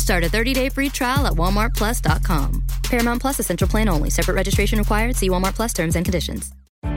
Start a 30-day free trial at walmartplus.com. Paramount Plus essential plan only. Separate registration required. See Walmart Plus terms and conditions.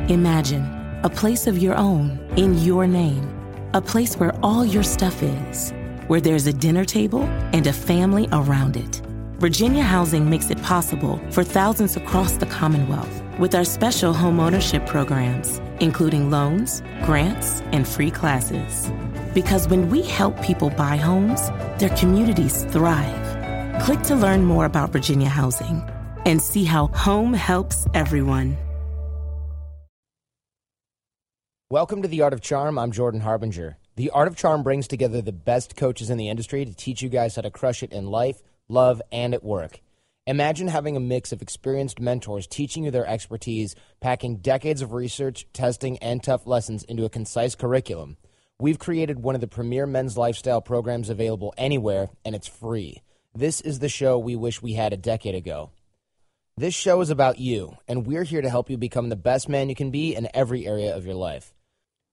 Imagine a place of your own in your name. A place where all your stuff is. Where there's a dinner table and a family around it. Virginia Housing makes it possible for thousands across the Commonwealth with our special home ownership programs, including loans, grants, and free classes. Because when we help people buy homes, their communities thrive. Click to learn more about Virginia Housing and see how home helps everyone. Welcome to The Art of Charm. I'm Jordan Harbinger. The Art of Charm brings together the best coaches in the industry to teach you guys how to crush it in life, love, and at work. Imagine having a mix of experienced mentors teaching you their expertise, packing decades of research, testing, and tough lessons into a concise curriculum. We've created one of the premier men's lifestyle programs available anywhere, and it's free. This is the show we wish we had a decade ago. This show is about you, and we're here to help you become the best man you can be in every area of your life.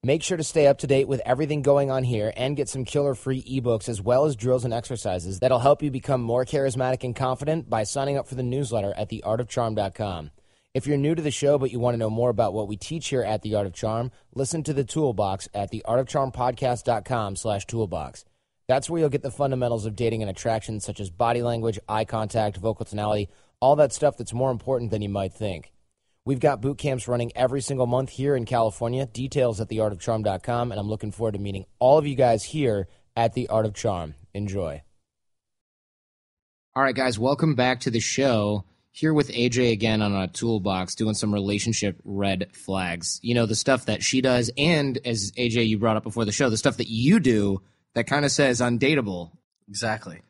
Make sure to stay up to date with everything going on here and get some killer free ebooks as well as drills and exercises that'll help you become more charismatic and confident by signing up for the newsletter at theartofcharm.com. If you're new to the show but you want to know more about what we teach here at The Art of Charm, listen to the Toolbox at theartofcharmpodcast.com slash toolbox. That's where you'll get the fundamentals of dating and attraction such as body language, eye contact, vocal tonality, all that stuff that's more important than you might think. We've got boot camps running every single month here in California. Details at theartofcharm.com, and I'm looking forward to meeting all of you guys here at The Art of Charm. Enjoy. All right, guys, welcome back to the show. Here with AJ again on a toolbox doing some relationship red flags. You know, the stuff that she does, and as AJ, you brought up before the show, the stuff that you do that kind of says undateable. Exactly.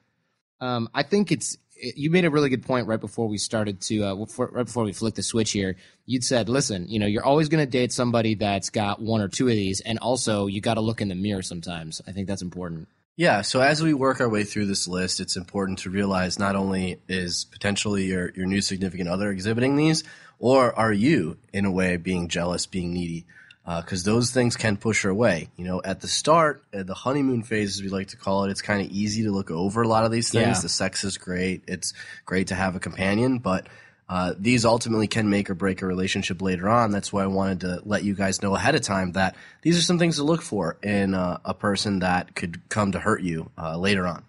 Um, I think it's you made a really good point right before we started to uh, before, right before we flicked the switch here. You'd said, "Listen, you know, you're always going to date somebody that's got one or two of these, and also you got to look in the mirror sometimes." I think that's important. Yeah. So as we work our way through this list, it's important to realize not only is potentially your your new significant other exhibiting these, or are you in a way being jealous, being needy because uh, those things can push her away. You know, at the start, at the honeymoon phase, as we like to call it, it's kind of easy to look over a lot of these things. Yeah. The sex is great. It's great to have a companion, but uh, these ultimately can make or break a relationship later on. That's why I wanted to let you guys know ahead of time that these are some things to look for in uh, a person that could come to hurt you uh, later on.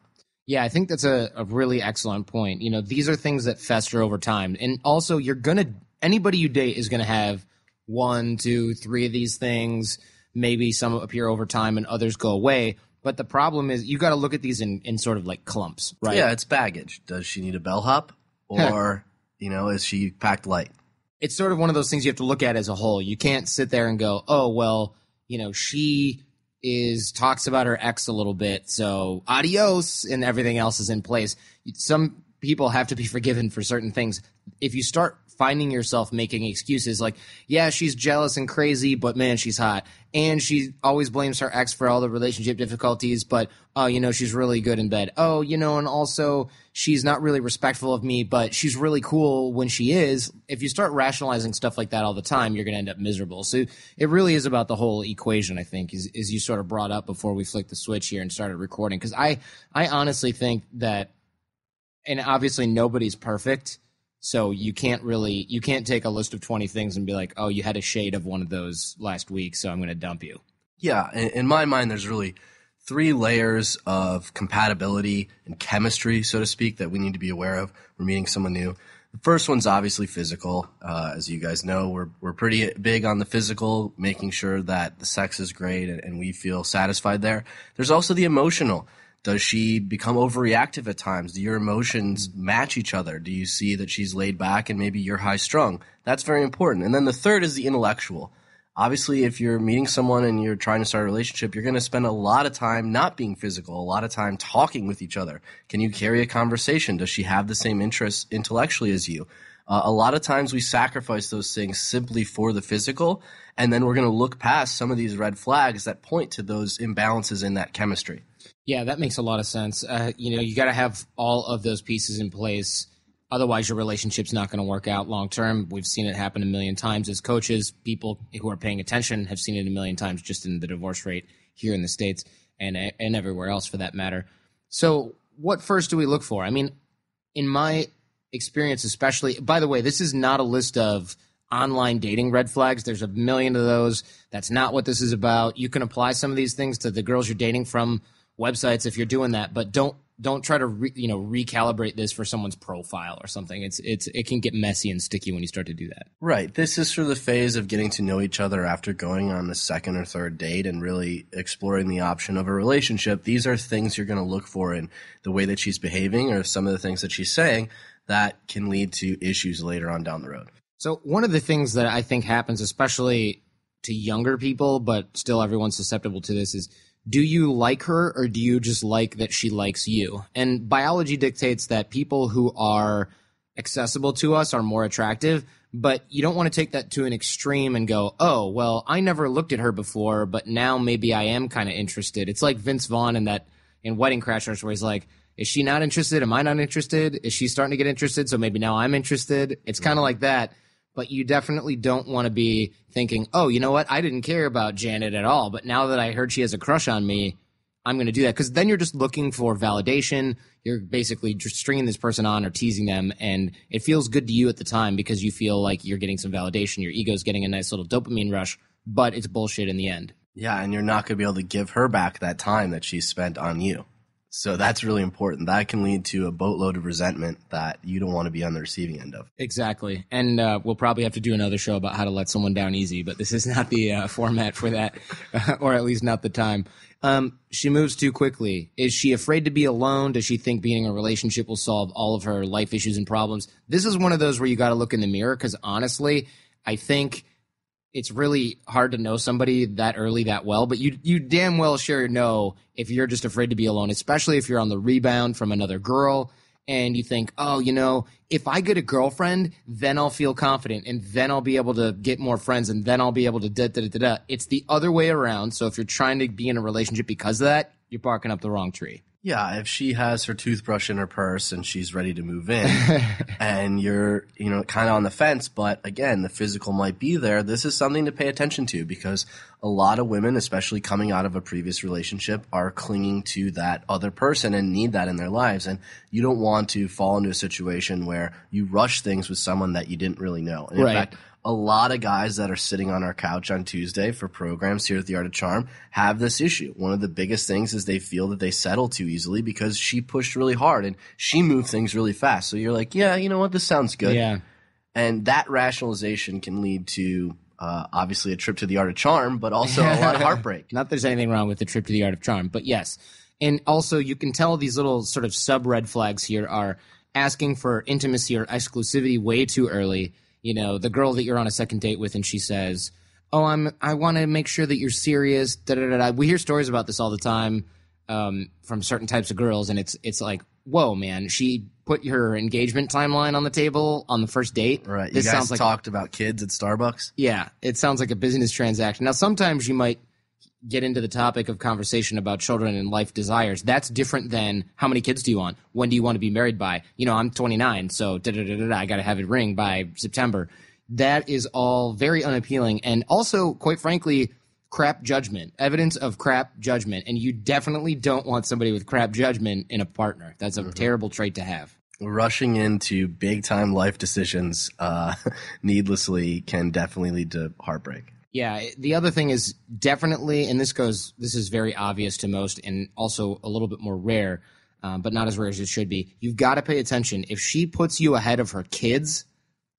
Yeah, I think that's a, a really excellent point. You know, these are things that fester over time. And also, you're going to, anybody you date is going to have one, two, three of these things. Maybe some appear over time and others go away. But the problem is you got to look at these in, in sort of like clumps, right? Yeah, it's baggage. Does she need a bellhop, or you know, is she packed light? It's sort of one of those things you have to look at as a whole. You can't sit there and go, "Oh, well, you know, she is talks about her ex a little bit, so adios," and everything else is in place. Some people have to be forgiven for certain things. If you start finding yourself making excuses like, yeah, she's jealous and crazy, but man, she's hot. And she always blames her ex for all the relationship difficulties, but oh, you know, she's really good in bed. Oh, you know, and also she's not really respectful of me, but she's really cool when she is. If you start rationalizing stuff like that all the time, you're going to end up miserable. So it really is about the whole equation, I think, is, is you sort of brought up before we flicked the switch here and started recording. Cause I, I honestly think that, and obviously nobody's perfect so you can't really you can't take a list of 20 things and be like, "Oh, you had a shade of one of those last week, so I'm going to dump you." Yeah, in, in my mind there's really three layers of compatibility and chemistry, so to speak, that we need to be aware of. We're meeting someone new. The first one's obviously physical. Uh, as you guys know, we're we're pretty big on the physical, making sure that the sex is great and, and we feel satisfied there. There's also the emotional. Does she become overreactive at times? Do your emotions match each other? Do you see that she's laid back and maybe you're high strung? That's very important. And then the third is the intellectual. Obviously, if you're meeting someone and you're trying to start a relationship, you're going to spend a lot of time not being physical, a lot of time talking with each other. Can you carry a conversation? Does she have the same interests intellectually as you? Uh, a lot of times we sacrifice those things simply for the physical, and then we're going to look past some of these red flags that point to those imbalances in that chemistry. Yeah, that makes a lot of sense. Uh, you know, you got to have all of those pieces in place. Otherwise, your relationship's not going to work out long term. We've seen it happen a million times as coaches. People who are paying attention have seen it a million times just in the divorce rate here in the States and, and everywhere else for that matter. So, what first do we look for? I mean, in my experience, especially, by the way, this is not a list of online dating red flags. There's a million of those. That's not what this is about. You can apply some of these things to the girls you're dating from websites if you're doing that, but don't don't try to re, you know recalibrate this for someone's profile or something. It's it's it can get messy and sticky when you start to do that. Right. This is for the phase of getting to know each other after going on the second or third date and really exploring the option of a relationship. These are things you're going to look for in the way that she's behaving or some of the things that she's saying that can lead to issues later on down the road. So one of the things that I think happens, especially to younger people, but still everyone's susceptible to this, is do you like her or do you just like that she likes you? And biology dictates that people who are accessible to us are more attractive, but you don't want to take that to an extreme and go, oh, well, I never looked at her before, but now maybe I am kind of interested. It's like Vince Vaughn in that in Wedding Crashers where he's like, is she not interested? Am I not interested? Is she starting to get interested? So maybe now I'm interested. It's kind of mm-hmm. like that but you definitely don't want to be thinking, oh, you know what? I didn't care about Janet at all, but now that I heard she has a crush on me, I'm going to do that. Because then you're just looking for validation. You're basically just stringing this person on or teasing them, and it feels good to you at the time because you feel like you're getting some validation. Your ego's getting a nice little dopamine rush, but it's bullshit in the end. Yeah, and you're not going to be able to give her back that time that she spent on you. So that's really important. That can lead to a boatload of resentment that you don't want to be on the receiving end of. Exactly. And uh, we'll probably have to do another show about how to let someone down easy, but this is not the uh, format for that, or at least not the time. Um, she moves too quickly. Is she afraid to be alone? Does she think being in a relationship will solve all of her life issues and problems? This is one of those where you got to look in the mirror because honestly, I think it's really hard to know somebody that early that well, but you you damn well sure know if you're just afraid to be alone, especially if you're on the rebound from another girl and you think, "Oh, you know, if I get a girlfriend, then I'll feel confident and then I'll be able to get more friends and then I'll be able to da da da da." It's the other way around. So if you're trying to be in a relationship because of that, you're barking up the wrong tree. Yeah, if she has her toothbrush in her purse and she's ready to move in and you're, you know, kind of on the fence, but again, the physical might be there, this is something to pay attention to because a lot of women, especially coming out of a previous relationship, are clinging to that other person and need that in their lives. And you don't want to fall into a situation where you rush things with someone that you didn't really know. And in right. fact, a lot of guys that are sitting on our couch on Tuesday for programs here at the Art of Charm have this issue. One of the biggest things is they feel that they settle too easily because she pushed really hard and she moved things really fast. So you're like, yeah, you know what? This sounds good. Yeah. And that rationalization can lead to uh, obviously a trip to the Art of Charm, but also a lot of heartbreak. Not there's anything wrong with the trip to the Art of Charm, but yes. And also, you can tell these little sort of sub red flags here are asking for intimacy or exclusivity way too early you know, the girl that you're on a second date with and she says, "Oh, I'm I want to make sure that you're serious." Da, da, da, da. We hear stories about this all the time um, from certain types of girls, and it's it's like, whoa, man, she put her engagement timeline on the table on the first date. Right. This you guys sounds like talked about kids at Starbucks. yeah, it sounds like a business transaction. Now, sometimes you might get into the topic of conversation about children and life desires. That's different than how many kids do you want? When do you want to be married by? You know, I'm 29, so da da da da. I got to have it ring by September. That is all very unappealing, and also, quite frankly, crap judgment. Evidence of crap judgment, and you definitely don't want somebody with crap judgment in a partner. That's a terrible trait to have. Rushing into big time life decisions uh, needlessly can definitely lead to heartbreak. Yeah, the other thing is definitely, and this goes, this is very obvious to most, and also a little bit more rare, um, but not as rare as it should be. You've got to pay attention. If she puts you ahead of her kids,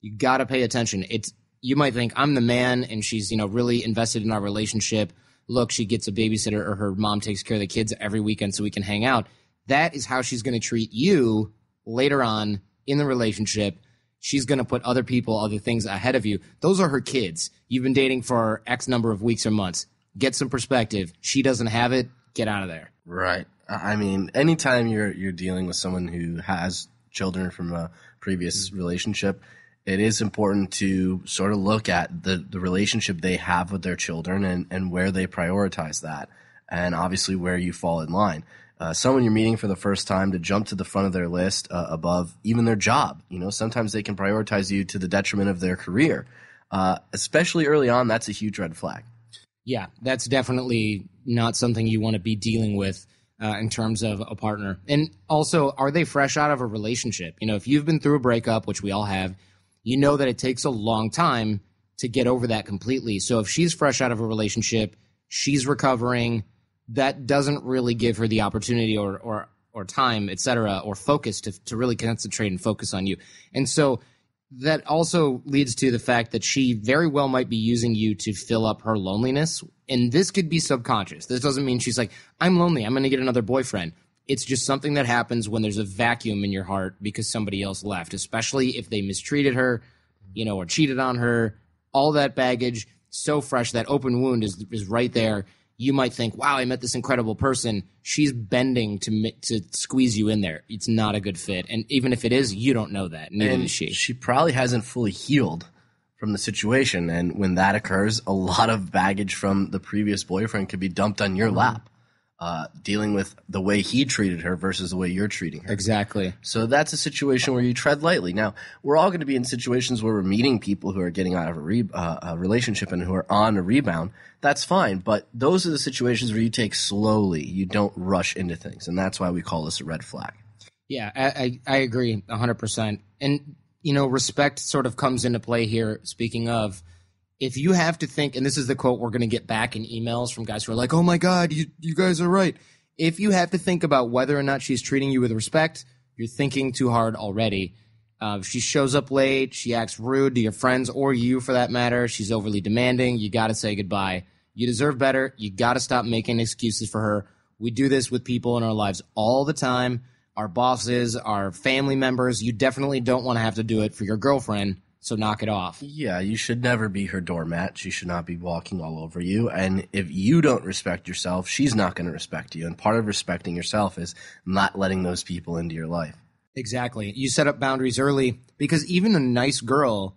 you got to pay attention. It's you might think I'm the man, and she's you know really invested in our relationship. Look, she gets a babysitter, or her mom takes care of the kids every weekend so we can hang out. That is how she's going to treat you later on in the relationship she's going to put other people, other things ahead of you. Those are her kids. You've been dating for X number of weeks or months. Get some perspective. She doesn't have it. Get out of there. Right. I mean, anytime you're you're dealing with someone who has children from a previous mm-hmm. relationship, it is important to sort of look at the, the relationship they have with their children and, and where they prioritize that, and obviously where you fall in line. Uh, someone you're meeting for the first time to jump to the front of their list uh, above even their job. You know, sometimes they can prioritize you to the detriment of their career. Uh, especially early on, that's a huge red flag. Yeah, that's definitely not something you want to be dealing with uh, in terms of a partner. And also, are they fresh out of a relationship? You know, if you've been through a breakup, which we all have, you know that it takes a long time to get over that completely. So if she's fresh out of a relationship, she's recovering, that doesn't really give her the opportunity or or or time, et cetera, or focus to to really concentrate and focus on you. And so that also leads to the fact that she very well might be using you to fill up her loneliness. And this could be subconscious. This doesn't mean she's like, I'm lonely. I'm to get another boyfriend. It's just something that happens when there's a vacuum in your heart because somebody else left, especially if they mistreated her, you know, or cheated on her. All that baggage, so fresh, that open wound is, is right there you might think, "Wow, I met this incredible person." She's bending to to squeeze you in there. It's not a good fit, and even if it is, you don't know that. Neither and does she. She probably hasn't fully healed from the situation, and when that occurs, a lot of baggage from the previous boyfriend could be dumped on your mm-hmm. lap uh, dealing with the way he treated her versus the way you're treating her. Exactly. So that's a situation where you tread lightly. Now, we're all going to be in situations where we're meeting people who are getting out of a, re- uh, a relationship and who are on a rebound. That's fine. But those are the situations where you take slowly. You don't rush into things. And that's why we call this a red flag. Yeah, I, I, I agree 100%. And, you know, respect sort of comes into play here, speaking of if you have to think, and this is the quote we're going to get back in emails from guys who are like, oh my God, you, you guys are right. If you have to think about whether or not she's treating you with respect, you're thinking too hard already. Uh, if she shows up late, she acts rude to your friends or you for that matter, she's overly demanding, you got to say goodbye. You deserve better. You got to stop making excuses for her. We do this with people in our lives all the time. Our bosses, our family members. You definitely don't want to have to do it for your girlfriend so knock it off. Yeah, you should never be her doormat. She should not be walking all over you. And if you don't respect yourself, she's not going to respect you. And part of respecting yourself is not letting those people into your life. Exactly. You set up boundaries early because even a nice girl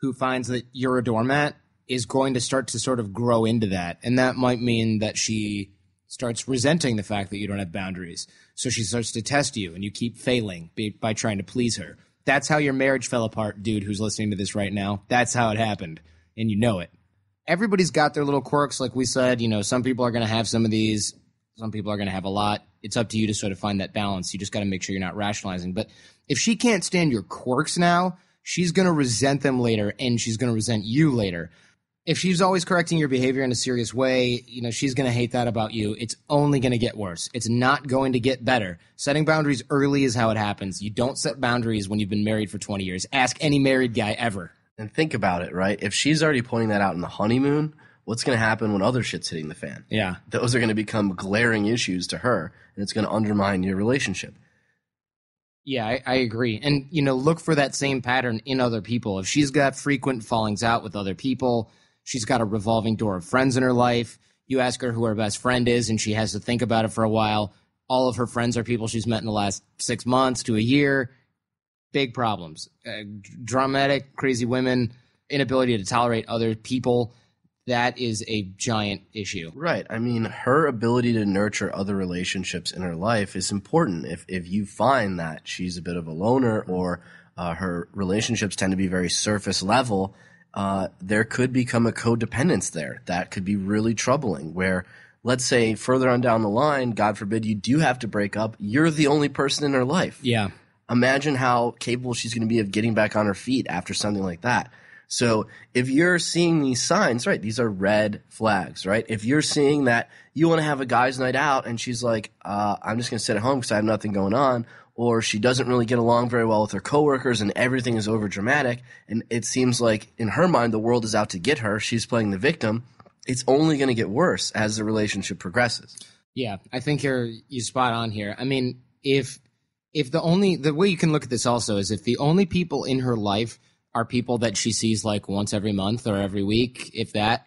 who finds that you're a doormat is going to start to sort of grow into that. And that might mean that she starts resenting the fact that you don't have boundaries. So she starts to test you and you keep failing by trying to please her. That's how your marriage fell apart, dude, who's listening to this right now. That's how it happened. And you know it. Everybody's got their little quirks, like we said. You know, some people are going to have some of these, some people are going to have a lot. It's up to you to sort of find that balance. You just got to make sure you're not rationalizing. But if she can't stand your quirks now, she's going to resent them later and she's going to resent you later if she's always correcting your behavior in a serious way, you know, she's going to hate that about you. It's only going to get worse. It's not going to get better. Setting boundaries early is how it happens. You don't set boundaries when you've been married for 20 years. Ask any married guy ever. And think about it, right? If she's already pointing that out in the honeymoon, what's going to happen when other shit's hitting the fan? Yeah. Those are going to become glaring issues to her, and it's going to undermine your relationship. Yeah, I, I, agree. And, you know, look for that same pattern in other people. If she's got frequent fallings out with other people, She's got a revolving door of friends in her life. You ask her who her best friend is, and she has to think about it for a while. All of her friends are people she's met in the last six months to a year. Big problems. Uh, dramatic, crazy women, inability to tolerate other people. That is a giant issue. Right. I mean, her ability to nurture other relationships in her life is important. If if you find that she's a bit of a loner or uh, her relationships tend to be very surface level, uh, there could become a codependence there that could be really troubling. Where, let's say, further on down the line, God forbid, you do have to break up, you're the only person in her life. Yeah. Imagine how capable she's going to be of getting back on her feet after something like that. So if you're seeing these signs, right, these are red flags, right? If you're seeing that you want to have a guy's night out and she's like, uh, I'm just going to sit at home because I have nothing going on, or she doesn't really get along very well with her coworkers and everything is over dramatic and it seems like in her mind the world is out to get her she's playing the victim it's only going to get worse as the relationship progresses. Yeah i think you're you spot on here. I mean if if the only the way you can look at this also is if the only people in her life are people that she sees like once every month or every week if that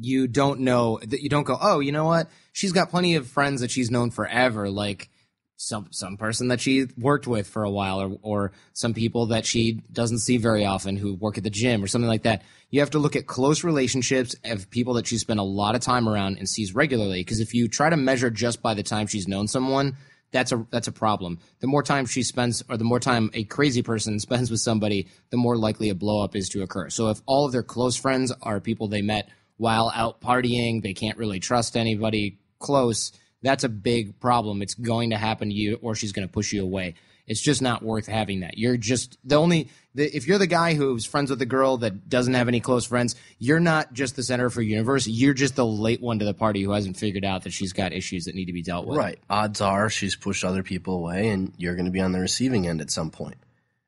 you don't know that you don't go oh you know what? She's got plenty of friends that she's known forever like some some person that she worked with for a while or or some people that she doesn't see very often who work at the gym or something like that. You have to look at close relationships of people that she spent a lot of time around and sees regularly because if you try to measure just by the time she's known someone, that's a that's a problem. The more time she spends or the more time a crazy person spends with somebody, the more likely a blow up is to occur. So if all of their close friends are people they met while out partying, they can't really trust anybody close that's a big problem. It's going to happen to you, or she's going to push you away. It's just not worth having that. You're just the only the, if you're the guy who's friends with a girl that doesn't have any close friends, you're not just the center for universe. You're just the late one to the party who hasn't figured out that she's got issues that need to be dealt with. Right. Odds are she's pushed other people away, and you're going to be on the receiving end at some point.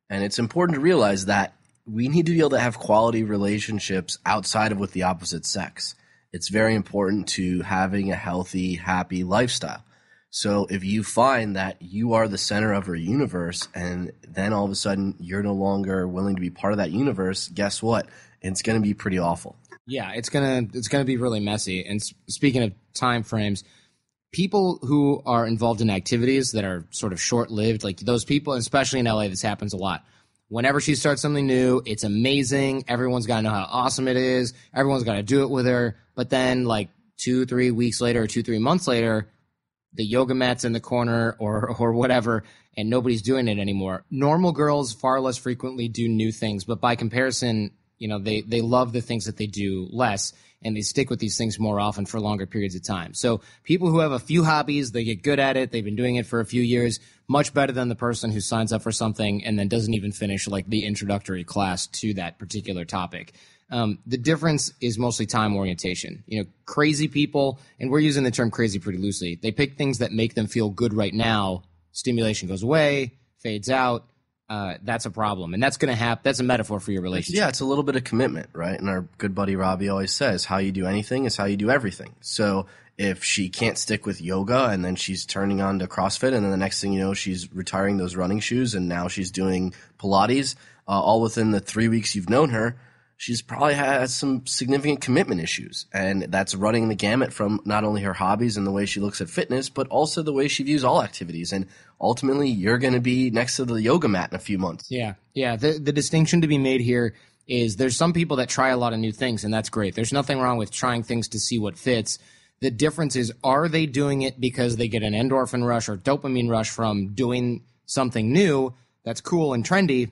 And it's important to realize that we need to be able to have quality relationships outside of with the opposite sex it's very important to having a healthy, happy lifestyle. So if you find that you are the center of her universe and then all of a sudden you're no longer willing to be part of that universe, guess what? It's going to be pretty awful. Yeah, it's going to it's going to be really messy. And speaking of time frames, people who are involved in activities that are sort of short-lived, like those people, especially in LA this happens a lot whenever she starts something new, it's amazing. Everyone's got to know how awesome it is. Everyone's got to do it with her. But then, like two, three weeks later, or two, three months later, the yoga mat's in the corner or or whatever, and nobody's doing it anymore. Normal girls far less frequently do new things, but by comparison, you know, they they love the things that they do less and they stick with these things more often for longer periods of time. So people who have a few hobbies, they get good at it, they've been doing it for a few years, much better than the person who signs up for something and then doesn't even finish like the introductory class to that particular topic. Um, the difference is mostly time orientation. You know, crazy people, and we're using the term crazy pretty loosely. They pick things that make them feel good right now. Stimulation goes away, fades out uh, that's a problem, and that's going to happen. That's a metaphor for your relationship. Yeah, it's a little bit of commitment, right? And our good buddy Robbie always says, "How you do anything is how you do everything." So if she can't stick with yoga, and then she's turning on to CrossFit, and then the next thing you know, she's retiring those running shoes, and now she's doing Pilates, uh, all within the three weeks you've known her she's probably has some significant commitment issues. And that's running the gamut from not only her hobbies and the way she looks at fitness, but also the way she views all activities. And ultimately, you're going to be next to the yoga mat in a few months. Yeah. Yeah. The, the distinction to be made here is there's some people that try a lot of new things, and that's great. There's nothing wrong with trying things to see what fits. The difference is, are they doing it because they get an endorphin rush or dopamine rush from doing something new that's cool and trendy?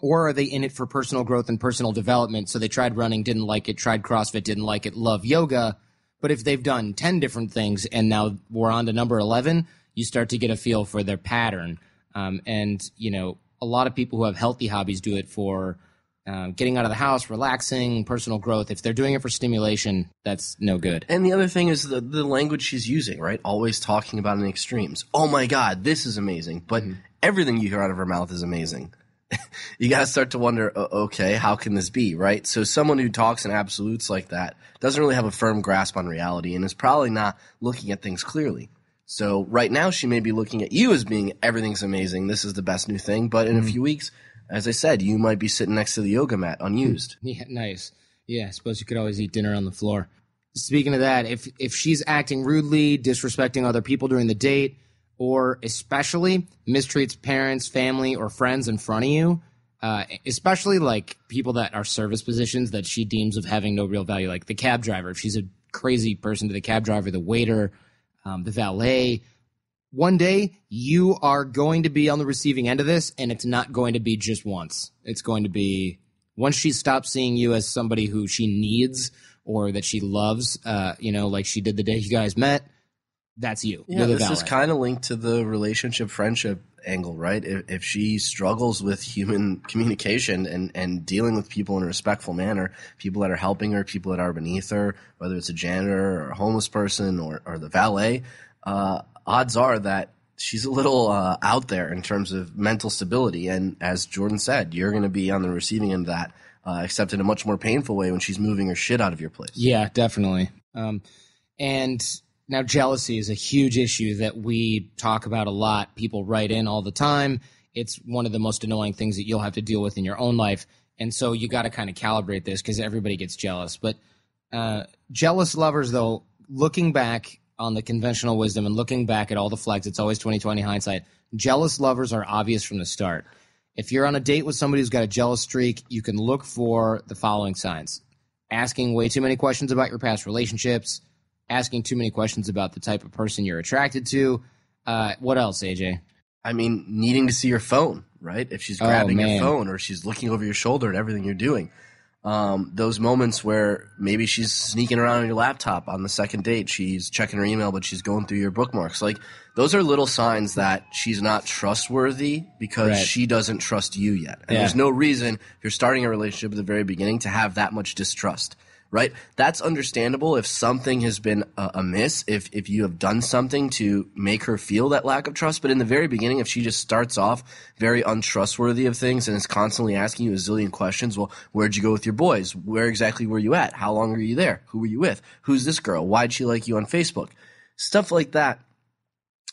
Or are they in it for personal growth and personal development? So they tried running, didn't like it, tried CrossFit, didn't like it, love yoga. But if they've done 10 different things and now we're on to number 11, you start to get a feel for their pattern. Um, and, you know, a lot of people who have healthy hobbies do it for uh, getting out of the house, relaxing, personal growth. If they're doing it for stimulation, that's no good. And the other thing is the, the language she's using, right? Always talking about in extremes. Oh my God, this is amazing. But mm-hmm. everything you hear out of her mouth is amazing. you got to start to wonder, okay, how can this be, right? So someone who talks in absolutes like that doesn't really have a firm grasp on reality and is probably not looking at things clearly. So right now she may be looking at you as being everything's amazing, this is the best new thing, but in mm-hmm. a few weeks, as I said, you might be sitting next to the yoga mat unused. Yeah, nice. Yeah, I suppose you could always eat dinner on the floor. Speaking of that, if if she's acting rudely, disrespecting other people during the date, or especially mistreats parents, family, or friends in front of you, uh, especially like people that are service positions that she deems of having no real value, like the cab driver. If she's a crazy person to the cab driver, the waiter, um, the valet. One day you are going to be on the receiving end of this, and it's not going to be just once. It's going to be once she stops seeing you as somebody who she needs or that she loves, uh, you know, like she did the day you guys met that's you. Yeah, this is kind of linked to the relationship friendship angle, right? If, if she struggles with human communication and, and dealing with people in a respectful manner, people that are helping her, people that are beneath her, whether it's a janitor or a homeless person or, or the valet, uh, odds are that she's a little uh, out there in terms of mental stability. And as Jordan said, you're going to be on the receiving end of that, uh, except in a much more painful way when she's moving her shit out of your place. Yeah, definitely. Um, and now, jealousy is a huge issue that we talk about a lot. People write in all the time. It's one of the most annoying things that you'll have to deal with in your own life. And so you got to kind of calibrate this because everybody gets jealous. But uh, jealous lovers, though, looking back on the conventional wisdom and looking back at all the flags, it's always 2020 hindsight. Jealous lovers are obvious from the start. If you're on a date with somebody who's got a jealous streak, you can look for the following signs asking way too many questions about your past relationships, asking too many questions about the type of person you're attracted to. Uh, what else, AJ? I mean, needing to see your phone, right? If she's Oh, grabbing your phone or she's looking over your shoulder at everything you're doing. Um, those moments where maybe she's sneaking around on your laptop on the second date, she's checking her email, but she's going through your bookmarks. Like, those are little signs that she's not trustworthy because Right. she doesn't trust you yet. And Yeah. there's no reason, if you're starting a relationship at the very beginning, to have that much distrust right? That's understandable if something has been uh, amiss, if if you have done something to make her feel that lack of trust. But in the very beginning, if she just starts off very untrustworthy of things and is constantly asking you a zillion questions, well, where'd you go with your boys? Where exactly were you at? How long were you there? Who were you with? Who's this girl? Why'd she like you on Facebook? Stuff like that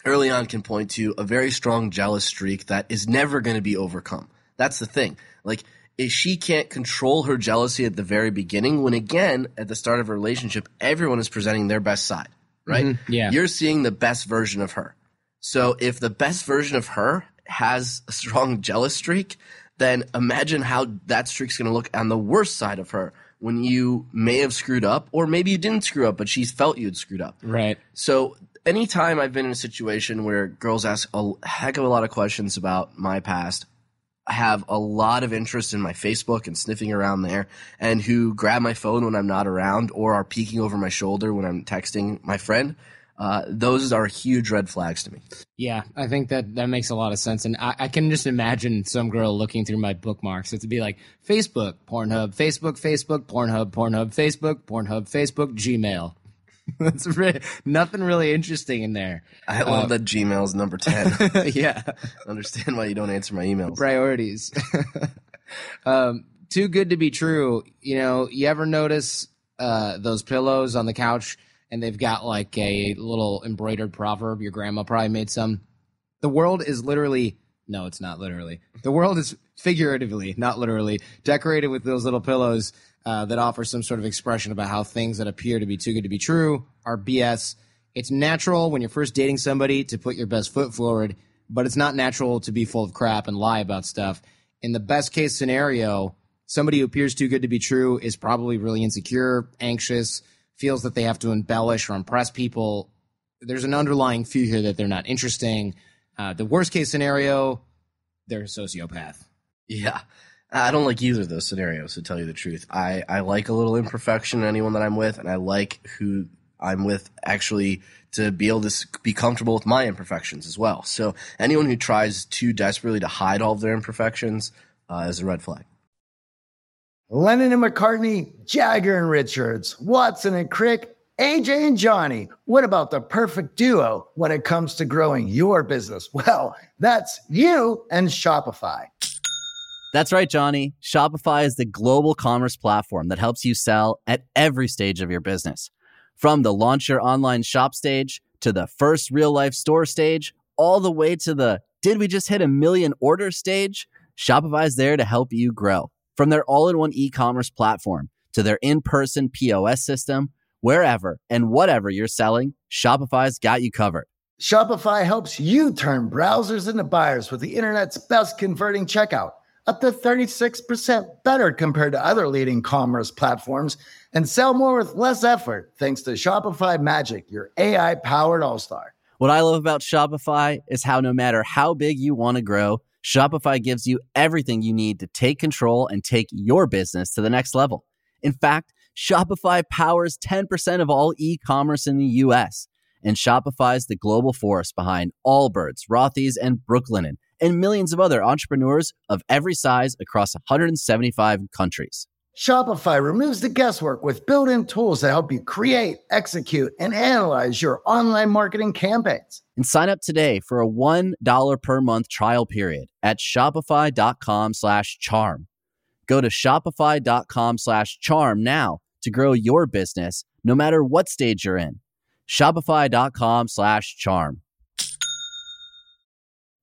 early on can point to a very strong jealous streak that is never going to be overcome. That's the thing. Like, if she can't control her jealousy at the very beginning, when again, at the start of a relationship, everyone is presenting their best side, right? Mhm, yeah. You're seeing the best version of her. So if the best version of her has a strong jealous streak, then imagine how that streak's going to look on the worst side of her when you may have screwed up, or maybe you didn't screw up, but she's felt you'd screwed up. Right. So anytime I've been in a situation where girls ask a heck of a lot of questions about my past, have a lot of interest in my Facebook and sniffing around there, and who grab my phone when I'm not around or are peeking over my shoulder when I'm texting my friend. Uh, those are huge red flags to me. Yeah, I think that that makes a lot of sense, and I, I can just imagine some girl looking through my bookmarks. It'd be like Facebook, Pornhub, Facebook, Facebook, Pornhub, Pornhub, Facebook, Pornhub, Facebook, Gmail. That's really, nothing really interesting in there. I love that Gmail's number 10. yeah, Understand why you don't answer my emails. priorities. um, too good to be true. You know, you ever notice uh, those pillows on the couch and they've got like a little embroidered proverb? Your grandma probably made some. The world is literally, no, it's not literally. The world is figuratively, not literally, decorated with those little pillows uh, that offer some sort of expression about how things that appear to be too good to be true are BS. It's natural when you're first dating somebody to put your best foot forward, but it's not natural to be full of crap and lie about stuff. In the best case scenario, somebody who appears too good to be true is probably really insecure, anxious, feels that they have to embellish or impress people. There's an underlying fear here that they're not interesting. Uh, the worst case scenario, they're a sociopath. Yeah. I don't like either of those scenarios, to tell you the truth. I, I like a little imperfection in anyone that I'm with, and I like who I'm with actually to be able to be comfortable with my imperfections as well. So anyone who tries too desperately to hide all of their imperfections uh, is a red flag. Lennon and McCartney, Jagger and Richards, Watson and Crick, AJ and Johnny. What about the perfect duo when it comes to growing your business? Well, that's you and Shopify. That's right, Johnny. Shopify is the global commerce platform that helps you sell at every stage of your business. From the launch your online shop stage to the first real life store stage, all the way to the did we just hit a million order stage? Shopify is there to help you grow. From their all in one e commerce platform to their in person POS system, wherever and whatever you're selling, Shopify's got you covered. Shopify helps you turn browsers into buyers with the internet's best converting checkout, up to 36% better compared to other leading commerce platforms, and sell more with less effort thanks to Shopify Magic, your AI powered all star. What I love about Shopify is how no matter how big you want to grow, Shopify gives you everything you need to take control and take your business to the next level. In fact, Shopify powers 10% of all e-commerce in the US. And Shopify is the global force behind Allbirds, Rothy's, and Brooklinen, and millions of other entrepreneurs of every size across 175 countries. Shopify removes the guesswork with built in tools that help you create, execute, and analyze your online marketing campaigns. and sign up today for a $1 per month trial period at shopify.com slash charm go to shopify.com slash charm now to grow your business no matter what stage you're in shopify.com slash charm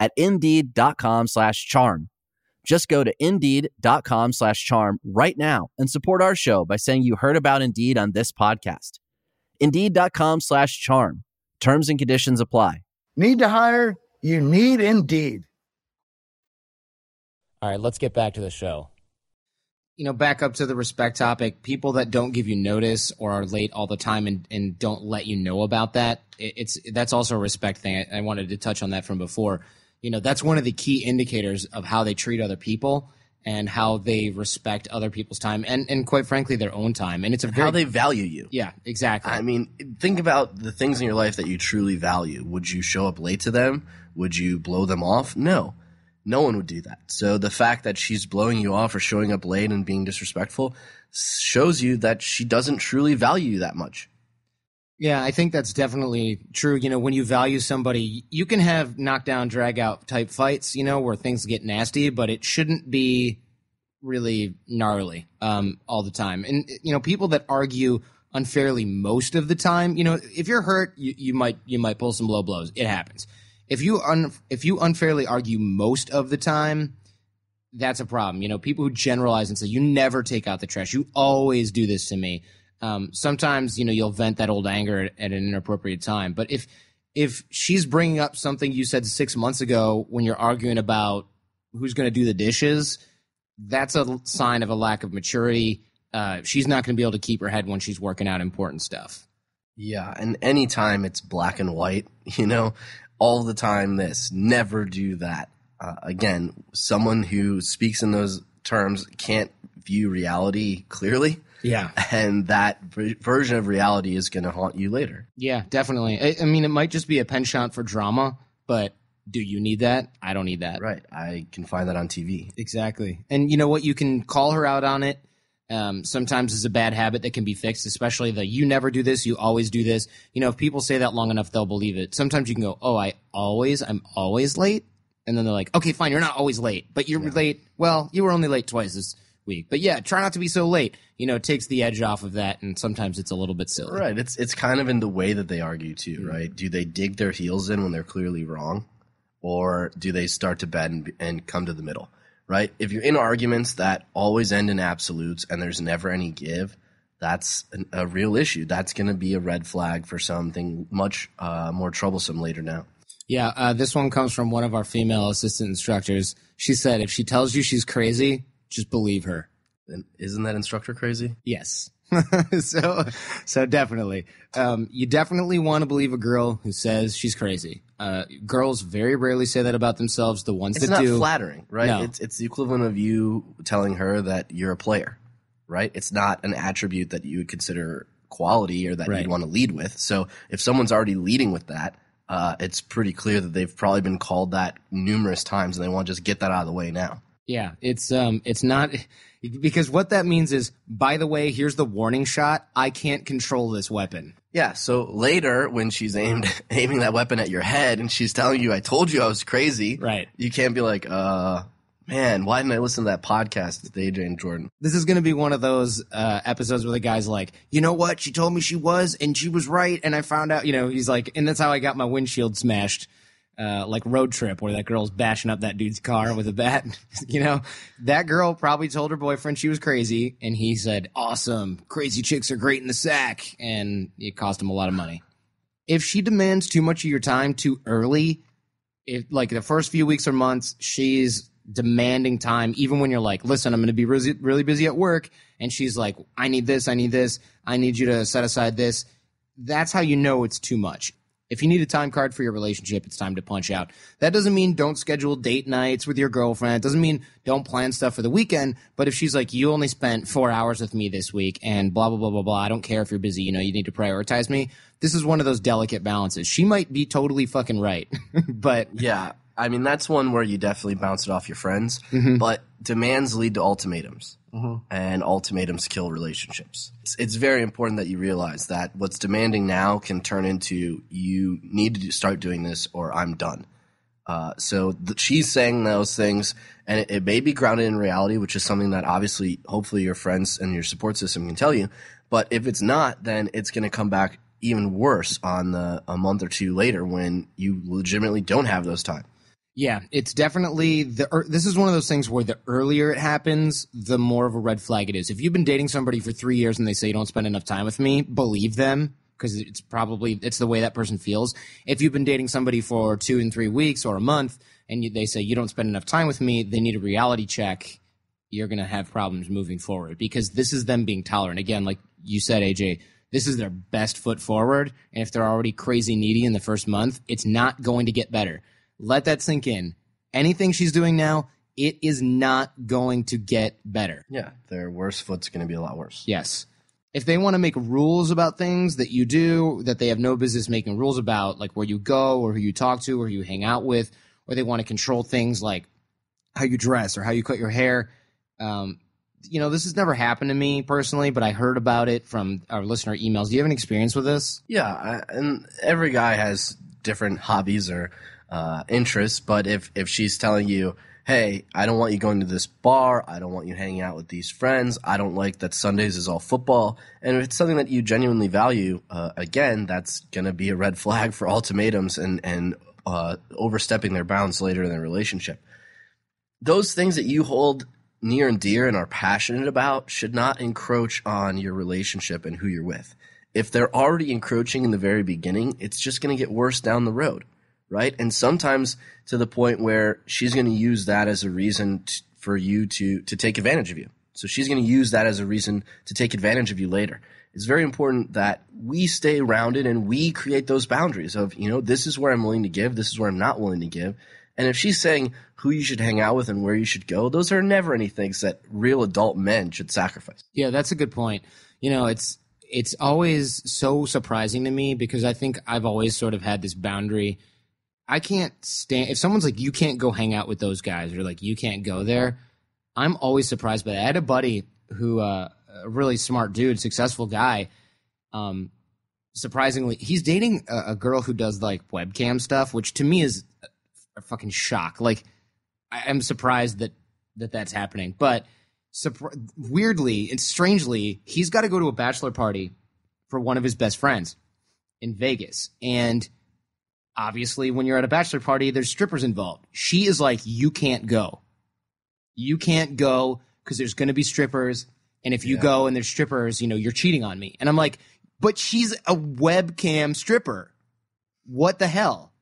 at indeed.com slash charm. Just go to indeed.com slash charm right now and support our show by saying you heard about Indeed on this podcast. Indeed.com slash charm. Terms and conditions apply. Need to hire? You need Indeed. All right, let's get back to the show. you know, back up to the respect topic, people that don't give you notice or are late all the time and, and don't let you know about that, it, it's that's also a respect thing. I, I wanted to touch on that from before. You know, that's one of the key indicators of how they treat other people and how they respect other people's time and, and quite frankly their own time. And it's a very How they value you. yeah, exactly. I mean, think about the things in your life that you truly value. Would you show up late to them? Would you blow them off? No. No one would do that. So the fact that she's blowing you off or showing up late and being disrespectful shows you that she doesn't truly value you that much. Yeah, I think that's definitely true. You know, when you value somebody, you can have knockdown, drag out type fights, you know, where things get nasty, but it shouldn't be really gnarly um, all the time. And, you know, people that argue unfairly most of the time, you know, if you're hurt, you, you might you might pull some low blows. It happens. If you un, if you unfairly argue most of the time, that's a problem. You know, people who generalize and say, you never take out the trash. You always do this to me. Um, sometimes, you know, you'll vent that old anger at, an inappropriate time. But if, if she's bringing up something you said six months ago when you're arguing about who's going to do the dishes, that's a sign of a lack of maturity. Uh, she's not going to be able to keep her head when she's working out important stuff. Yeah, and anytime it's black and white, you know, all the time this, never do that. Uh, again, someone who speaks in those terms can't view reality clearly, Yeah. and that ver- version of reality is going to haunt you later. Yeah, definitely. I, I mean, it might just be a penchant for drama, but do you need that? I don't need that. Right. I can find that on TV. Exactly. And you know what? You can call her out on it. Um, sometimes it's a bad habit that can be fixed, especially the you never do this, you always do this. You know, if people say that long enough, they'll believe it. Sometimes you can go, Oh, I always, I'm always late. And then they're like, Okay, fine, you're not always late, but you're late. Well, you were only late twice this week. But yeah, try not to be so late. You know, it takes the edge off of that. And sometimes it's a little bit silly. Right. It's it's kind of in the way that they argue too, right? Do they dig their heels in when they're clearly wrong, or do they start to bend and come to the middle? Right. If you're in arguments that always end in absolutes and there's never any give, that's an, a real issue. That's going to be a red flag for something much uh, more troublesome later now. Yeah, uh, this one comes from one of our female assistant instructors. She said, if she tells you she's crazy, just believe her. And isn't that instructor crazy? Yes. so, so definitely, um, you definitely want to believe a girl who says she's crazy. Uh, girls very rarely say that about themselves. The ones It's that not do, flattering, right? No. It's it's the equivalent of you telling her that you're a player, right? It's not an attribute that you would consider quality or that Right. you'd want to lead with. So if someone's already leading with that, uh, it's pretty clear that they've probably been called that numerous times, and they want to just get that out of the way now. Yeah, it's um, it's not because what that means is, by the way, here's the warning shot. I can't control this weapon. Yeah. So later, when she's aimed aiming that weapon at your head, and she's telling you, "I told you I was crazy," Right. You can't be like, "Uh, man, why didn't I listen to that podcast with AJ and Jordan?" This is going to be one of those uh, episodes where the guy's like, you know what? She told me she was, and she was right, and I found out. You know, he's like, and that's how I got my windshield smashed. Uh, like road trip where that girl's bashing up that dude's car with a bat. you know, that girl probably told her boyfriend she was crazy, and he said, "Awesome, crazy chicks are great in the sack," and it cost him a lot of money. If she demands too much of your time too early, if like the first few weeks or months, she's demanding time, even when you're like, "Listen, I'm going to be really, really busy at work," and she's like, "I need this, I need this, I need you to set aside this." That's how you know it's too much if you need a time card for your relationship, it's time to punch out. That doesn't mean don't schedule date nights with your girlfriend. It doesn't mean don't plan stuff for the weekend. But if she's like, you only spent four hours with me this week and blah, blah, blah, blah, blah, I don't care if you're busy, you know, you need to prioritize me. This is one of those delicate balances. She might be totally fucking right. but yeah, I mean, that's one where you definitely bounce it off your friends, but demands lead to ultimatums. And ultimatums kill relationships. It's, it's very important that you realize that what's demanding now can turn into you need to start doing this or I'm done. Uh, so th- she's saying those things, and it, it may be grounded in reality, which is something that obviously, hopefully, your friends and your support system can tell you. But if it's not, then it's going to come back even worse on the a month or two later when you legitimately don't have those time. Yeah, it's definitely the. er, This is one of those things where the earlier it happens, the more of a red flag it is. If you've been dating somebody for three years and they say you don't spend enough time with me, believe them because it's probably it's the way that person feels. If you've been dating somebody for two and three weeks or a month and you, they say you don't spend enough time with me, they need a reality check. You're gonna have problems moving forward because this is them being tolerant. Again, like you said, AJ, this is their best foot forward, and if they're already crazy needy in the first month, it's not going to get better. Let that sink in. Anything she's doing now, it is not going to get better. Yeah, their worst foot's going to be a lot worse. Yes. If they want to make rules about things that you do that they have no business making rules about, like where you go or who you talk to or who you hang out with, or they want to control things like how you dress or how you cut your hair, um, you know, this has never happened to me personally, but I heard about it from our listener emails. Do you have an experience with this? Yeah, I, and every guy has different hobbies or uh, interests. But if if she's telling you, "Hey, I don't want you going to this bar. I don't want you hanging out with these friends. I don't like that Sundays is all football," and if it's something that you genuinely value, uh, again, that's gonna be a red flag for ultimatums and and uh, overstepping their bounds later in their relationship. Those things that you hold near and dear and are passionate about should not encroach on your relationship and who you're with. If they're already encroaching in the very beginning, it's just going to get worse down the road, right? And sometimes to the point where she's going to use that as a reason t- for you to to take advantage of you. So she's going to use that as a reason to take advantage of you later. It's very important that we stay rounded and we create those boundaries of, you know, this is where I'm willing to give, this is where I'm not willing to give. And if she's saying who you should hang out with and where you should go, those are never any things that real adult men should sacrifice. Yeah, that's a good point. You know, it's it's always so surprising to me because I think I've always sort of had this boundary. I can't stand if someone's like you can't go hang out with those guys or like you can't go there. I'm always surprised by that. I had a buddy who uh, a really smart dude, successful guy. Um, surprisingly, he's dating a, a girl who does like webcam stuff, which to me is a, fucking shock. Like, I, I'm surprised that that that's happening, but weirdly and strangely, he's got to go to a bachelor party for one of his best friends in Vegas, and obviously, when you're at a bachelor party, there's strippers involved. She is like, "You can't go. You can't go because there's going to be strippers." And if you Yeah. go and there's strippers, you know, you're cheating on me. And I'm like, but she's a webcam stripper. What the hell?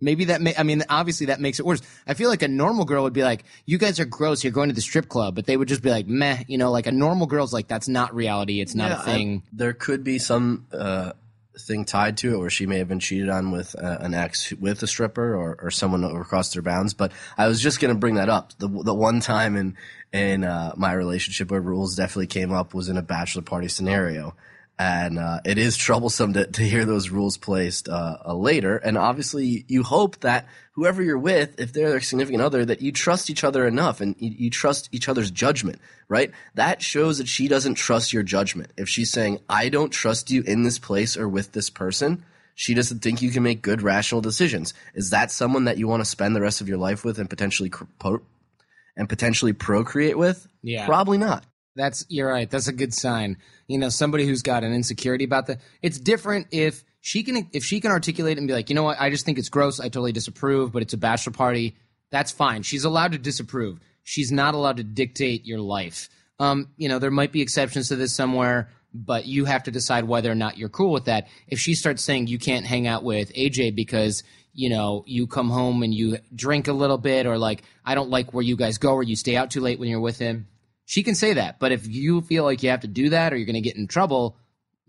Maybe that may, I mean, obviously that makes it worse. I feel like a normal girl would be like, you guys are gross. You're going to the strip club. But they would just be like, meh, you know, like a normal girl's like, that's not reality. It's not Yeah, a thing. I- there could be some uh, thing tied to it where she may have been cheated on with uh, an ex with a stripper or, or someone crossed their bounds. But I was just going to bring that up. The the one time in in uh, my relationship where rules definitely came up was in a bachelor party scenario. And uh, it is troublesome to, to hear those rules placed uh, uh, later. And obviously, you hope that whoever you're with, if they're their significant other, that you trust each other enough and you, you trust each other's judgment, right? That shows that she doesn't trust your judgment. If she's saying, I don't trust you in this place or with this person, she doesn't think you can make good, rational decisions. Is that someone that you want to spend the rest of your life with and potentially po- and potentially procreate with? Yeah. Probably not. That's you're right. That's a good sign. You know, somebody who's got an insecurity about that. It's different if she can if she can articulate and be like, you know what, I just think it's gross. I totally disapprove, but it's a bachelor party. That's fine. She's allowed to disapprove. She's not allowed to dictate your life. Um, you know, there might be exceptions to this somewhere, but you have to decide whether or not you're cool with that. If she starts saying you can't hang out with AJ because you know you come home and you drink a little bit, or like I don't like where you guys go, or you stay out too late when you're with him, she can say that. But if you feel like you have to do that, or you're going to get in trouble,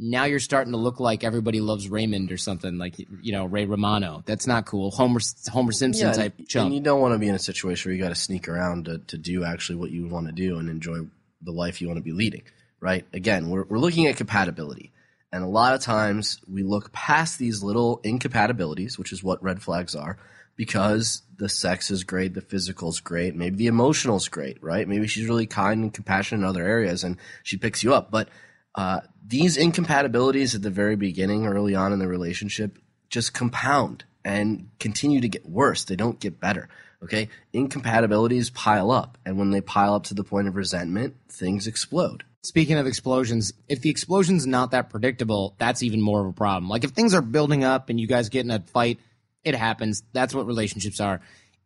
now you're starting to look like everybody loves Raymond or something like you know Ray Romano. That's not cool. Homer Homer Simpson Yeah, type chump. and you don't want to be in a situation where you got to sneak around to, to do actually what you want to do and enjoy the life you want to be leading, right? Again, we're, we're looking at compatibility. And a lot of times we look past these little incompatibilities, which is what red flags are, because the sex is great, the physical is great, maybe the emotional is great, right? Maybe she's really kind and compassionate in other areas and she picks you up. But uh, these incompatibilities at the very beginning, early on in the relationship, just compound and continue to get worse. They don't get better. Okay. Incompatibilities pile up. And when they pile up to the point of resentment, things explode. Speaking of explosions, if the explosion's not that predictable, that's even more of a problem. Like if things are building up and you guys get in a fight, it happens. That's what relationships are.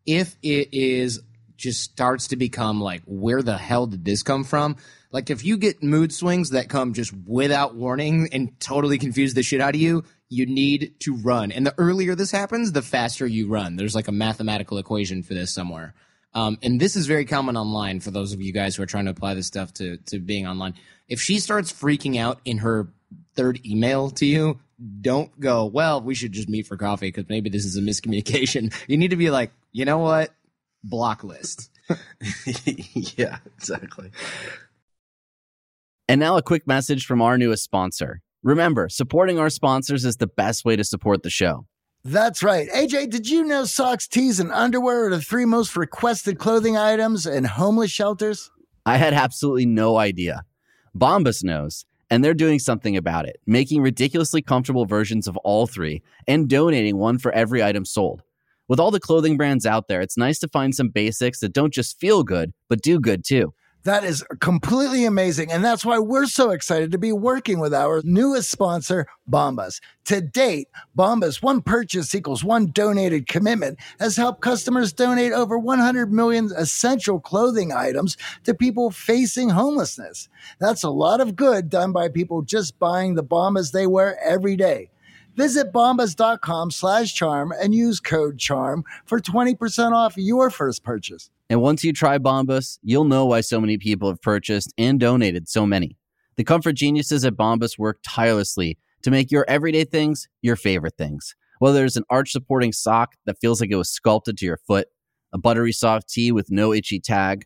If it is just starts to become like, where the hell did this come from? Like if you get mood swings that come just without warning and totally confuse the shit out of you, you need to run. And the earlier this happens, the faster you run. There's like a mathematical equation for this somewhere. Um, and this is very common online for those of you guys who are trying to apply this stuff to, to being online. If she starts freaking out in her third email to you, don't go, well, we should just meet for coffee because maybe this is a miscommunication. You need to be like, you know what? Block list. yeah, exactly. And now a quick message from our newest sponsor. Remember, supporting our sponsors is the best way to support the show. That's right. AJ, did you know socks, tees, and underwear are the three most requested clothing items in homeless shelters? I had absolutely no idea. Bombas knows, and they're doing something about it, making ridiculously comfortable versions of all three and donating one for every item sold. With all the clothing brands out there, it's nice to find some basics that don't just feel good, but do good too. That is completely amazing. And that's why we're so excited to be working with our newest sponsor, Bombas. To date, Bombas, one purchase equals one donated commitment, has helped customers donate over 100 million essential clothing items to people facing homelessness. That's a lot of good done by people just buying the Bombas they wear every day. Visit bombas.com slash charm and use code CHARM for 20% off your first purchase. And once you try Bombas, you'll know why so many people have purchased and donated so many. The comfort geniuses at Bombas work tirelessly to make your everyday things your favorite things. Whether it's an arch supporting sock that feels like it was sculpted to your foot, a buttery soft tee with no itchy tag,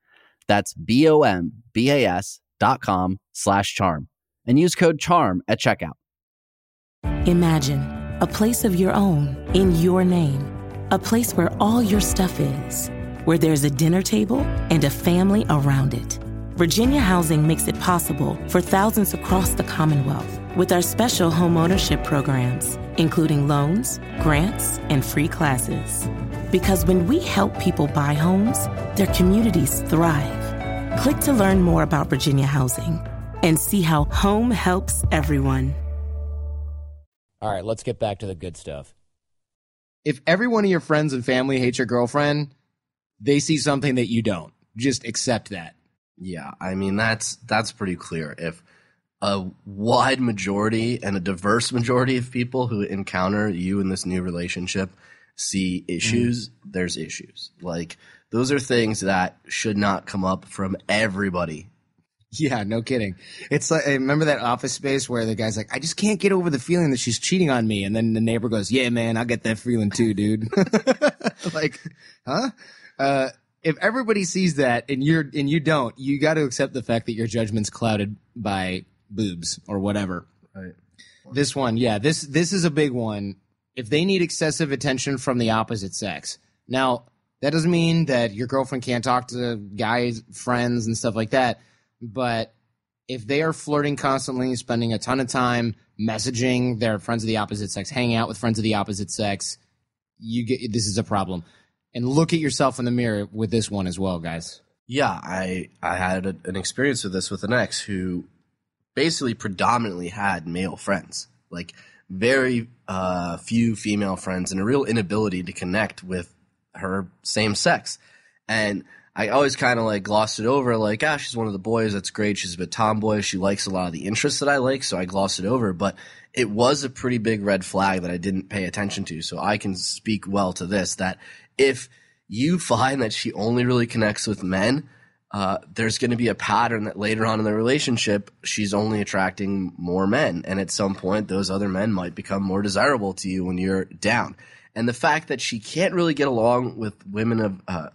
That's B-O-M-B-A-S dot com slash charm and use code CHARM at checkout. Imagine a place of your own in your name, a place where all your stuff is, where there's a dinner table and a family around it. Virginia Housing makes it possible for thousands across the Commonwealth with our special home ownership programs, including loans, grants, and free classes. Because when we help people buy homes, their communities thrive. Click to learn more about Virginia Housing and see how home helps everyone. All right, let's get back to the good stuff. If every one of your friends and family hates your girlfriend, they see something that you don't. Just accept that. Yeah, I mean that's that's pretty clear. If a wide majority and a diverse majority of people who encounter you in this new relationship see issues, there's issues. Like those are things that should not come up from everybody. Yeah, no kidding. It's like I remember that office space where the guy's like, I just can't get over the feeling that she's cheating on me, and then the neighbor goes, Yeah, man, I get that feeling too, dude. like, huh? Uh, if everybody sees that and you're and you don't, you got to accept the fact that your judgment's clouded by boobs or whatever. Right. This one, yeah, this this is a big one. If they need excessive attention from the opposite sex. Now, that doesn't mean that your girlfriend can't talk to guys, friends and stuff like that, but if they are flirting constantly, spending a ton of time messaging their friends of the opposite sex, hanging out with friends of the opposite sex, you get this is a problem. And look at yourself in the mirror with this one as well, guys. Yeah, I I had a, an experience with this with an ex who basically predominantly had male friends, like very uh, few female friends, and a real inability to connect with her same sex. And I always kind of like glossed it over, like, ah, she's one of the boys. That's great. She's a bit tomboy. She likes a lot of the interests that I like, so I glossed it over. But it was a pretty big red flag that I didn't pay attention to. So I can speak well to this that if you find that she only really connects with men, uh, there's going to be a pattern that later on in the relationship, she's only attracting more men. And at some point, those other men might become more desirable to you when you're down. And the fact that she can't really get along with women of, uh,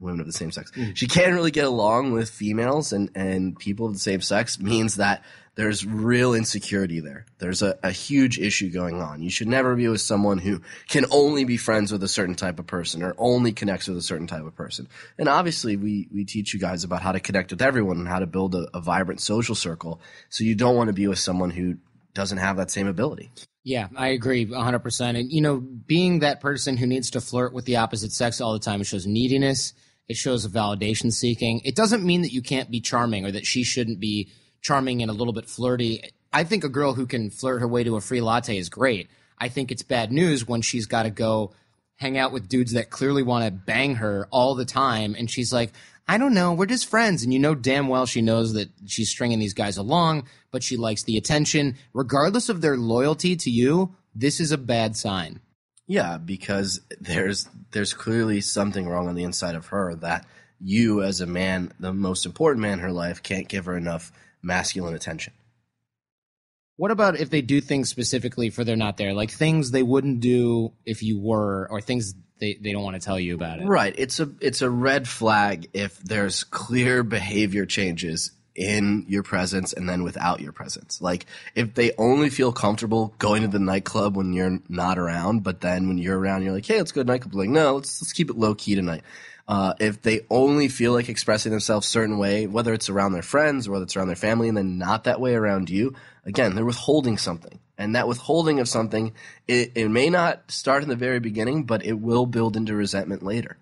women of the same sex. She can't really get along with females and, and people of the same sex means that there's real insecurity there. There's a, a huge issue going on. You should never be with someone who can only be friends with a certain type of person or only connects with a certain type of person. And obviously, we, we teach you guys about how to connect with everyone and how to build a, a vibrant social circle. So you don't want to be with someone who doesn't have that same ability. Yeah, I agree 100%. And, you know, being that person who needs to flirt with the opposite sex all the time, shows neediness. It shows validation seeking. It doesn't mean that you can't be charming or that she shouldn't be charming and a little bit flirty. I think a girl who can flirt her way to a free latte is great. I think it's bad news when she's got to go hang out with dudes that clearly want to bang her all the time. And she's like, I don't know, we're just friends. And you know damn well she knows that she's stringing these guys along, but she likes the attention. Regardless of their loyalty to you, this is a bad sign. Yeah, because there's there's clearly something wrong on the inside of her that you as a man, the most important man in her life, can't give her enough masculine attention. What about if they do things specifically for they're not there, like things they wouldn't do if you were, or things they, they don't want to tell you about it? Right. It's a it's a red flag if there's clear behavior changes in your presence and then without your presence. Like if they only feel comfortable going to the nightclub when you're not around, but then when you're around, you're like, hey, let's go to nightclub. Like, no, let's let's keep it low key tonight. Uh, if they only feel like expressing themselves certain way, whether it's around their friends or whether it's around their family, and then not that way around you, again, they're withholding something. And that withholding of something, it, it may not start in the very beginning, but it will build into resentment later.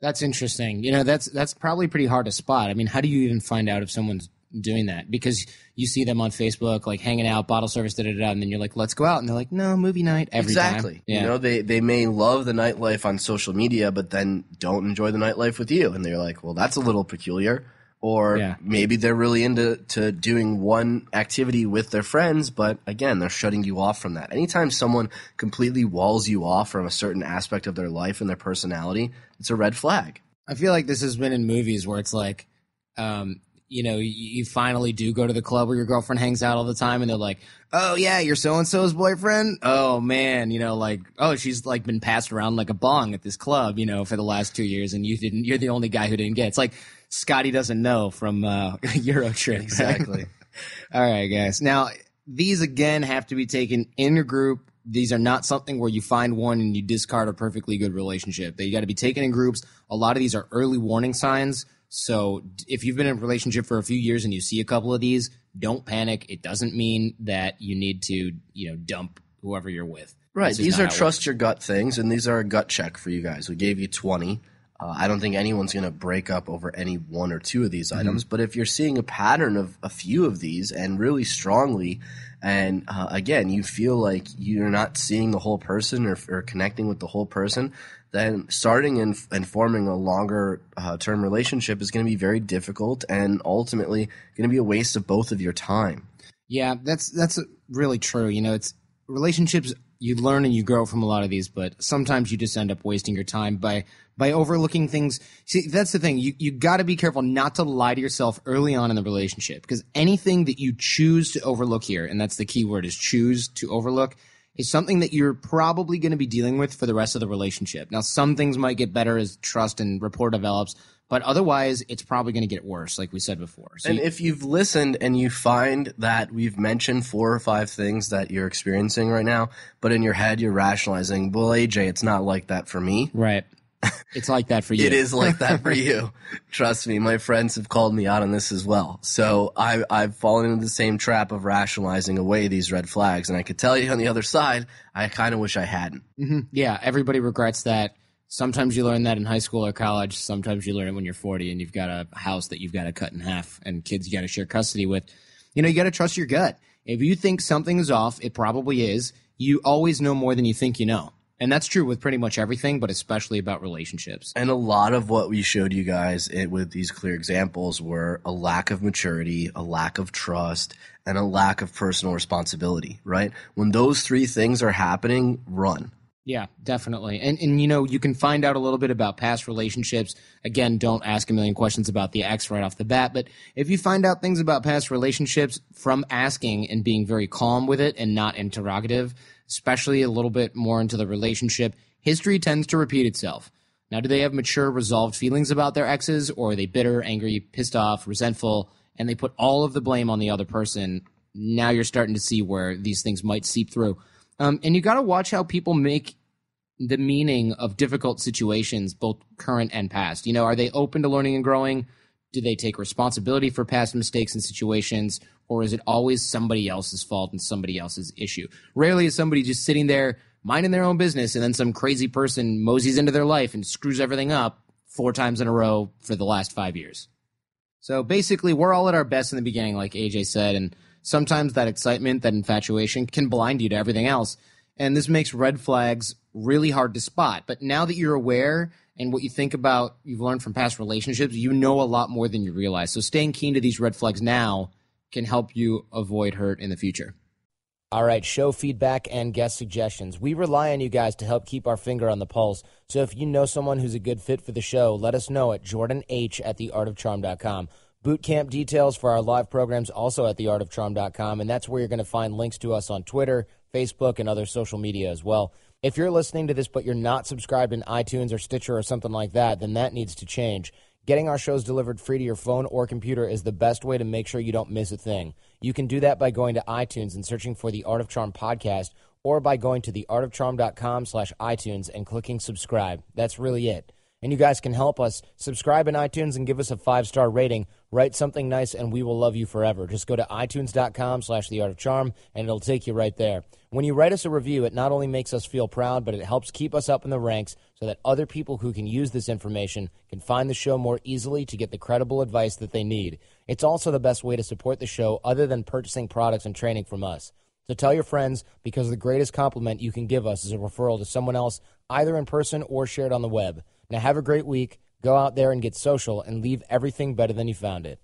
That's interesting. You know, that's that's probably pretty hard to spot. I mean, how do you even find out if someone's doing that? Because you see them on Facebook, like hanging out, bottle service, da da da, and then you're like, "Let's go out," and they're like, "No, movie night." Every exactly. Time. Yeah. You know, they they may love the nightlife on social media, but then don't enjoy the nightlife with you, and they're like, "Well, that's a little peculiar." Or Yeah. maybe they're really into to doing one activity with their friends, but again, they're shutting you off from that. Anytime someone completely walls you off from a certain aspect of their life and their personality, it's a red flag. I feel like this has been in movies where it's like, um, you know, you, finally do go to the club where your girlfriend hangs out all the time, and they're like, "Oh yeah, you're so and so's boyfriend." Oh man, you know, like, oh, she's like been passed around like a bong at this club, you know, for the last two years, and you didn't. You're the only guy who didn't get. it. It's like Scotty doesn't know from uh, Euro Trip. Exactly. All right, guys. Now, these again have to be taken in a group. These are not something where you find one and you discard a perfectly good relationship. They got to be taken in groups. A lot of these are early warning signs. So if you've been in a relationship for a few years and you see a couple of these, don't panic. It doesn't mean that you need to, you know, dump whoever you're with. Right. These are trust your gut things, and these are a gut check for you guys. We gave you 20. Uh, I don't think anyone's going to break up over any one or two of these items, but if you're seeing a pattern of a few of these and really strongly, and uh, again, you feel like you're not seeing the whole person or, or connecting with the whole person, then starting and, and forming a longer uh, term relationship is going to be very difficult and ultimately going to be a waste of both of your time. Yeah, that's that's really true. You know, it's relationships you learn and you grow from a lot of these, but sometimes you just end up wasting your time by by overlooking things. See, that's the thing. You you got to be careful not to lie to yourself early on in the relationship because anything that you choose to overlook here, and that's the key word is choose to overlook, is something that you're probably going to be dealing with for the rest of the relationship. Now, some things might get better as trust and rapport develops, but otherwise it's probably going to get worse like we said before. So and you, if you've listened and you find that we've mentioned four or five things that you're experiencing right now but in your head you're rationalizing well aj it's not like that for me. Right it's like that for you. it is like that for you. Trust me, my friends have called me out on this as well. So I, I've fallen into the same trap of rationalizing away these red flags. And I could tell you on the other side, I kind of wish I hadn't. Mm-hmm. Yeah, everybody regrets that. Sometimes you learn that in high school or college. Sometimes you learn it when you're 40 and you've got a house that you've got to cut in half and kids you got to share custody with. You know, you got to trust your gut. If you think something is off, it probably is. You always know more than you think you know. And that's true with pretty much everything, but especially about relationships. And a lot of what we showed you guys it, with these clear examples were a lack of maturity, a lack of trust, and a lack of personal responsibility, right? When those three things are happening, run yeah, definitely. And and you know, you can find out a little bit about past relationships. Again, don't ask a million questions about the ex right off the bat, but if you find out things about past relationships from asking and being very calm with it and not interrogative, especially a little bit more into the relationship, history tends to repeat itself. Now, do they have mature, resolved feelings about their exes, or are they bitter, angry, pissed off, resentful, and they put all of the blame on the other person? Now you're starting to see where these things might seep through. Um, and you got to watch how people make the meaning of difficult situations, both current and past. You know, are they open to learning and growing? Do they take responsibility for past mistakes and situations? Or is it always somebody else's fault and somebody else's issue? Rarely is somebody just sitting there minding their own business and then some crazy person moseys into their life and screws everything up four times in a row for the last five years. So basically, we're all at our best in the beginning, like AJ said, and sometimes that excitement, that infatuation can blind you to everything else. And this makes red flags really hard to spot. But now that you're aware and what you think about, you've learned from past relationships, you know a lot more than you realize. So staying keen to these red flags now can help you avoid hurt in the future. All right, show feedback and guest suggestions. We rely on you guys to help keep our finger on the pulse. So if you know someone who's a good fit for the show, let us know at jordanh at theartofcharm.com. Boot camp details for our live programs also at theartofcharm.com, and that's where you're going to find links to us on Twitter, Facebook, and other social media as well. If you're listening to this but you're not subscribed in iTunes or Stitcher or something like that, then that needs to change. Getting our shows delivered free to your phone or computer is the best way to make sure you don't miss a thing. You can do that by going to iTunes and searching for the Art of Charm podcast or by going to theartofcharm.com slash iTunes and clicking subscribe. That's really it and you guys can help us subscribe in iTunes and give us a five star rating. Write something nice, and we will love you forever. Just go to itunes.com/slash The Art of Charm, and it'll take you right there. When you write us a review, it not only makes us feel proud, but it helps keep us up in the ranks so that other people who can use this information can find the show more easily to get the credible advice that they need. It's also the best way to support the show, other than purchasing products and training from us. So tell your friends because the greatest compliment you can give us is a referral to someone else, either in person or shared on the web. Now, have a great week. Go out there and get social and leave everything better than you found it.